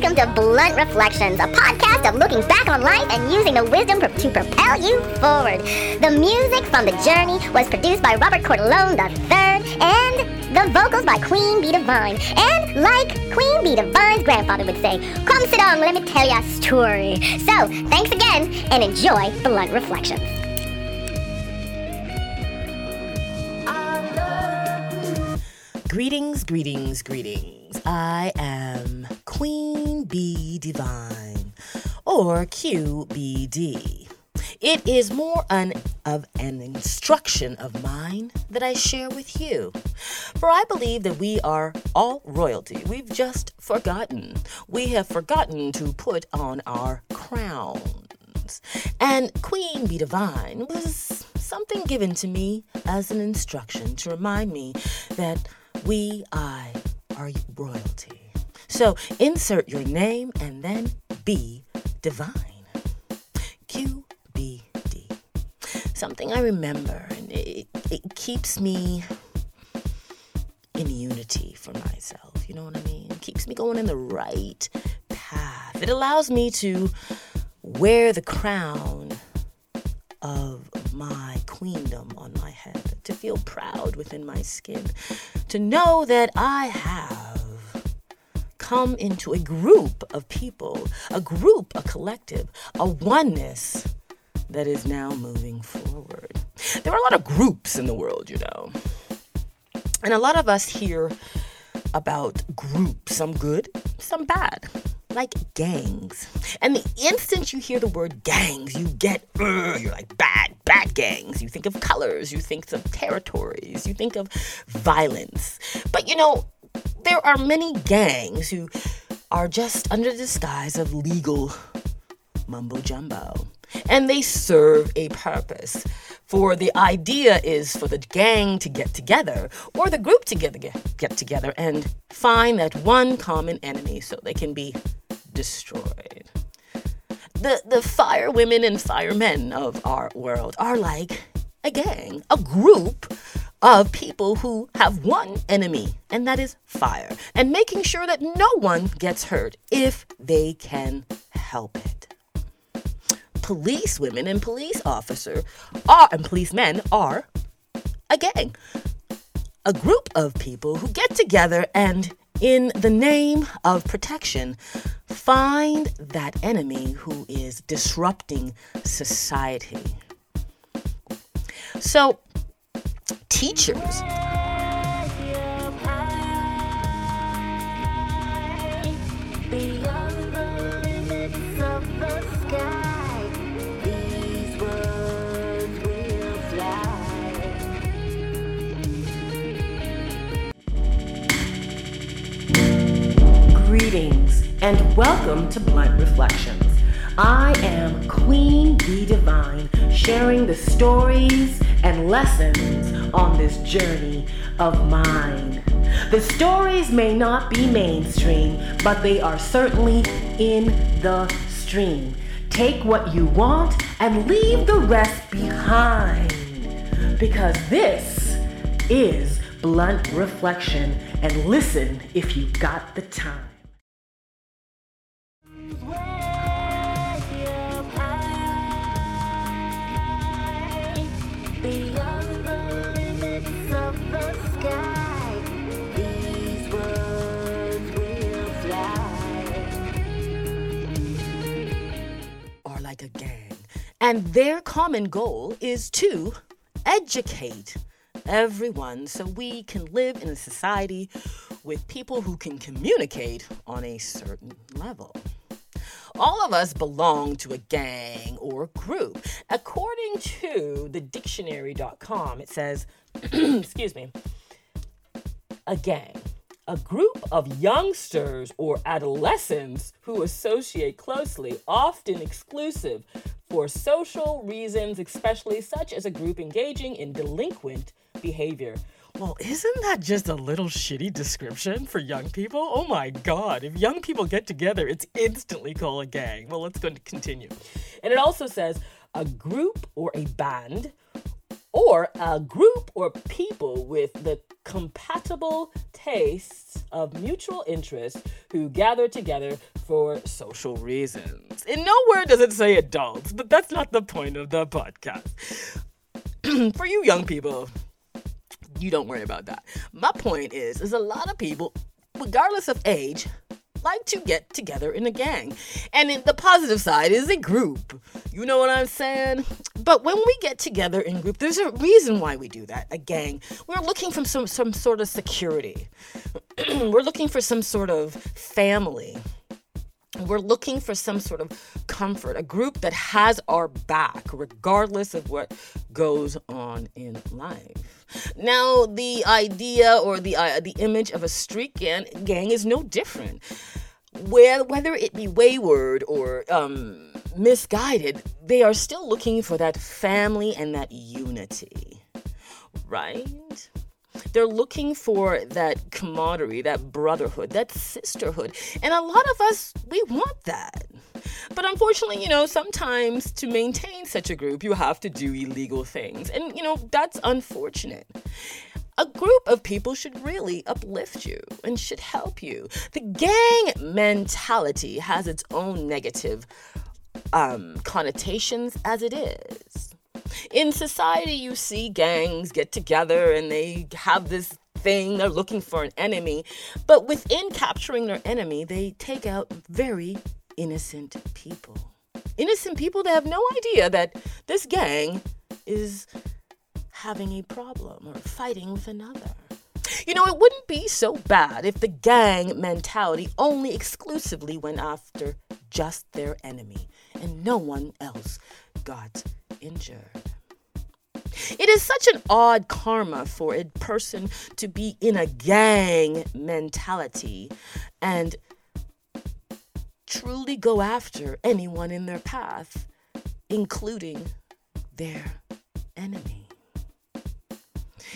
welcome to Blunt Reflections, a podcast of looking back on life and using the wisdom to propel you forward. The music from The Journey was produced by Robert Cordelone III, and the vocals by Queen Bee Divine. And like Queen Bee Divine's grandfather would say, come sit down, let me tell you a story. So, thanks again, and enjoy Blunt Reflections. Greetings, greetings, greetings. I am Queen Bee Divine, or QBD. It is more an, of an instruction of mine that I share with you. For I believe that we are all royalty. We've just forgotten. We have forgotten to put on our crowns. And Queen Bee Divine was something given to me as an instruction to remind me that we, I, are royalty. So insert your name and then be divine. QBD. Something I remember, and it, it keeps me in unity for myself. You know what I mean? It keeps me going in the right path. It allows me to wear the crown of my queendom on my head, to feel proud within my skin, to know that I have come into a group of people, a group, a collective, a oneness that is now moving forward. There are a lot of groups in the world, you know. And a lot of us hear about groups, some good, some bad like gangs. And the instant you hear the word gangs, you get, you're like, bad, bad gangs. You think of colors, you think of territories, you think of violence. But you know, there are many gangs who are just under the disguise of legal mumbo jumbo. And they serve a purpose. For the idea is for the gang to get together, or the group to get, get together and find that one common enemy so they can be destroyed. The, the fire women and firemen of our world are like a gang, a group of people who have one enemy, and that is fire, and making sure that no one gets hurt if they can help it. Police women and police officer are and policemen are a gang, a group of people who get together and in the name of protection, find that enemy who is disrupting society. So, teachers. Greetings and welcome to Blunt Reflections. I am Queen Bee Divine, sharing the stories and lessons on this journey of mine. The stories may not be mainstream, but they are certainly in the stream. Take what you want and leave the rest behind. Because this is Blunt Reflection, and listen if you got the time. A gang. And their common goal is to educate everyone so we can live in a society with people who can communicate on a certain level. All of us belong to a gang or group. According to the dictionary.com, it says, excuse me, a gang a group of youngsters or adolescents who associate closely, often exclusive, for social reasons, especially such as a group engaging in delinquent behavior. Well, isn't that just a little shitty description for young people? Oh my god, if young people get together, it's instantly called a gang. Well, let's go continue. And it also says a group or a band or a group or people with the compatible tastes of mutual interest who gather together for social reasons. In nowhere does it say adults, but that's not the point of the podcast. for you young people, you don't worry about that. My point is, is a lot of people, regardless of age, like to get together in a gang. And the positive side is a group. You know what I'm saying? But when we get together in group, there's a reason why we do that. A gang. We're looking for some some sort of security. We're looking for some sort of family. We're looking for some sort of comfort, a group that has our back, regardless of what goes on in life. Now, the idea or the uh, the image of a street gang, gang is no different. Where, whether it be wayward or um, misguided, they are still looking for that family and that unity, right? They're looking for that camaraderie, that brotherhood, that sisterhood. And a lot of us, we want that. But unfortunately, you know, sometimes to maintain such a group, you have to do illegal things. And, you know, that's unfortunate. A group of people should really uplift you and should help you. The gang mentality has its own negative um, connotations as it is. In society, you see gangs get together and they have this thing, they're looking for an enemy. But within capturing their enemy, they take out very innocent people. Innocent people that have no idea that this gang is having a problem or fighting with another. You know, it wouldn't be so bad if the gang mentality only exclusively went after just their enemy and no one else got injured. It is such an odd karma for a person to be in a gang mentality and truly go after anyone in their path, including their enemy.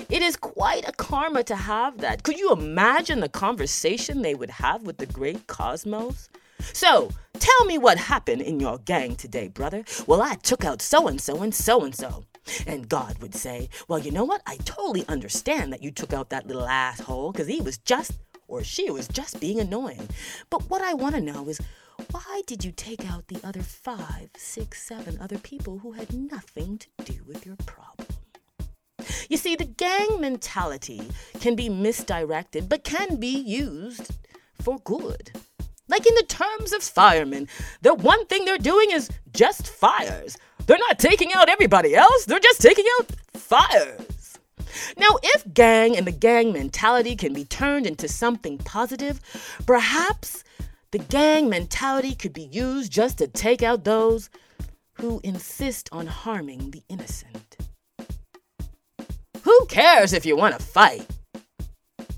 It is quite a karma to have that. Could you imagine the conversation they would have with the great cosmos? So, tell me what happened in your gang today, brother. Well, I took out so and so and so and so. And God would say, Well, you know what? I totally understand that you took out that little asshole because he was just, or she was just being annoying. But what I want to know is, why did you take out the other five, six, seven other people who had nothing to do with your problem? You see, the gang mentality can be misdirected, but can be used for good. Like in the terms of firemen, the one thing they're doing is just fires. They're not taking out everybody else, they're just taking out fires. Now, if gang and the gang mentality can be turned into something positive, perhaps the gang mentality could be used just to take out those who insist on harming the innocent. Who cares if you want to fight?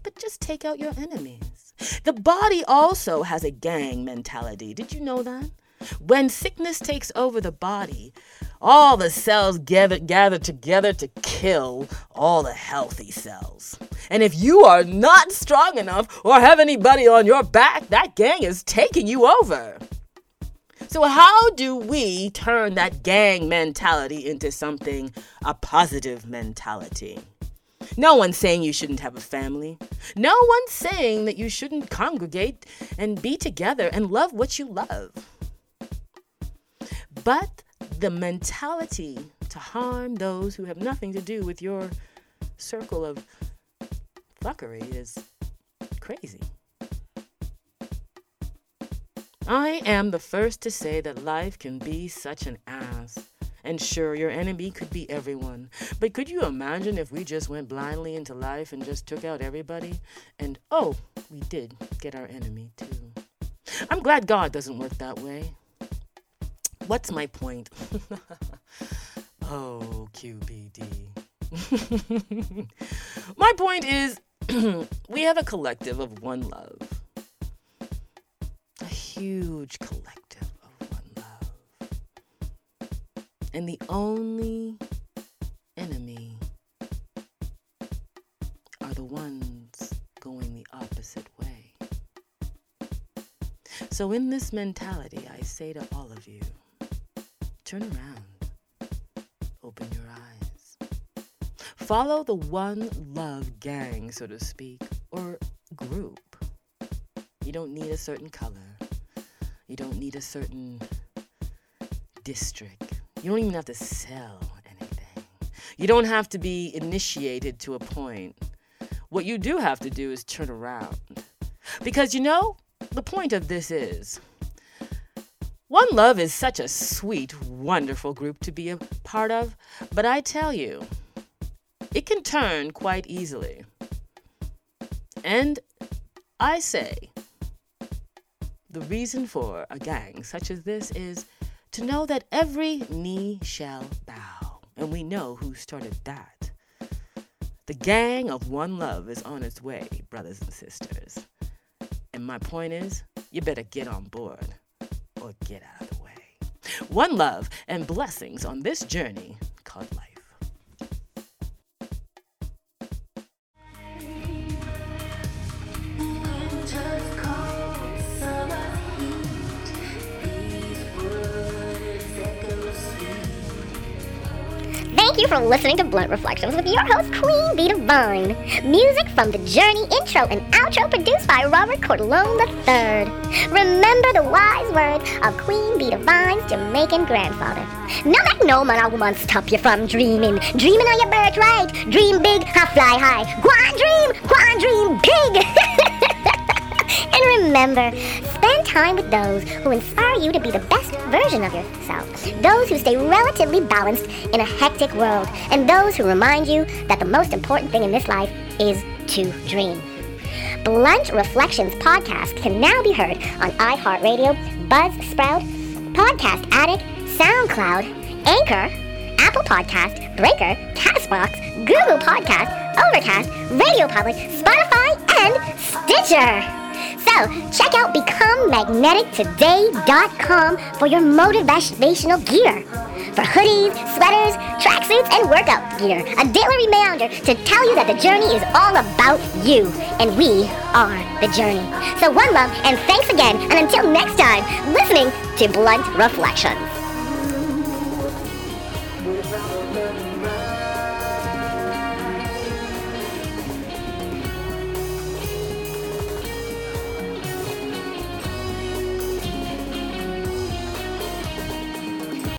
But just take out your enemies. The body also has a gang mentality. Did you know that? When sickness takes over the body, all the cells gather, gather together to kill all the healthy cells. And if you are not strong enough or have anybody on your back, that gang is taking you over. So, how do we turn that gang mentality into something, a positive mentality? No one's saying you shouldn't have a family. No one's saying that you shouldn't congregate and be together and love what you love. But the mentality to harm those who have nothing to do with your circle of fuckery is crazy. I am the first to say that life can be such an ass. And sure, your enemy could be everyone. But could you imagine if we just went blindly into life and just took out everybody? And oh, we did get our enemy too. I'm glad God doesn't work that way. What's my point? oh, QBD. my point is we have a collective of one love. A huge collective of one love. And the only enemy are the ones going the opposite way. So, in this mentality, I say to all of you, Turn around. Open your eyes. follow the one love gang, so to speak, or group. You don't need a certain color. You don't need a certain district. You don't even have to sell anything. You don't have to be initiated to a point. What you do have to do is turn around. Because you know, the point of this is One Love is such a sweet, wonderful group to be a part of, but I tell you, it can turn quite easily. And I say, the reason for a gang such as this is to know that every knee shall bow, and we know who started that. The gang of One Love is on its way, brothers and sisters. And my point is, you better get on board or get out of the way. One love and blessings on this journey you for listening to Blunt Reflections with your host, Queen Bee Divine. Music from The Journey intro and outro produced by Robert Cordelone III. Remember the wise words of Queen Bee Divine's Jamaican grandfather. No, that no man or woman stop you from dreaming. Dreaming on your birthright. Dream big, I fly high. Go on, dream, go on, dream big. and remember, time with those who inspire you to be the best version of yourself. Those who stay relatively balanced in a hectic world. And those who remind you that the most important thing in this life is to dream. Blunt Reflections podcast can now be heard on iHeartRadio, Buzzsprout, Podcast Addict, SoundCloud, Anchor, Apple Podcast, Breaker, Castbox, Google Podcast, Overcast, Radio Public, Spotify, and Stitcher. So, check out BecomeMagneticToday.com for your motivational gear. For hoodies, sweaters, tracksuits, and workout gear. A daily reminder to tell you that the journey is all about you, and we are the journey. So, one love, and thanks again, and until next time, listening to Blunt Reflections.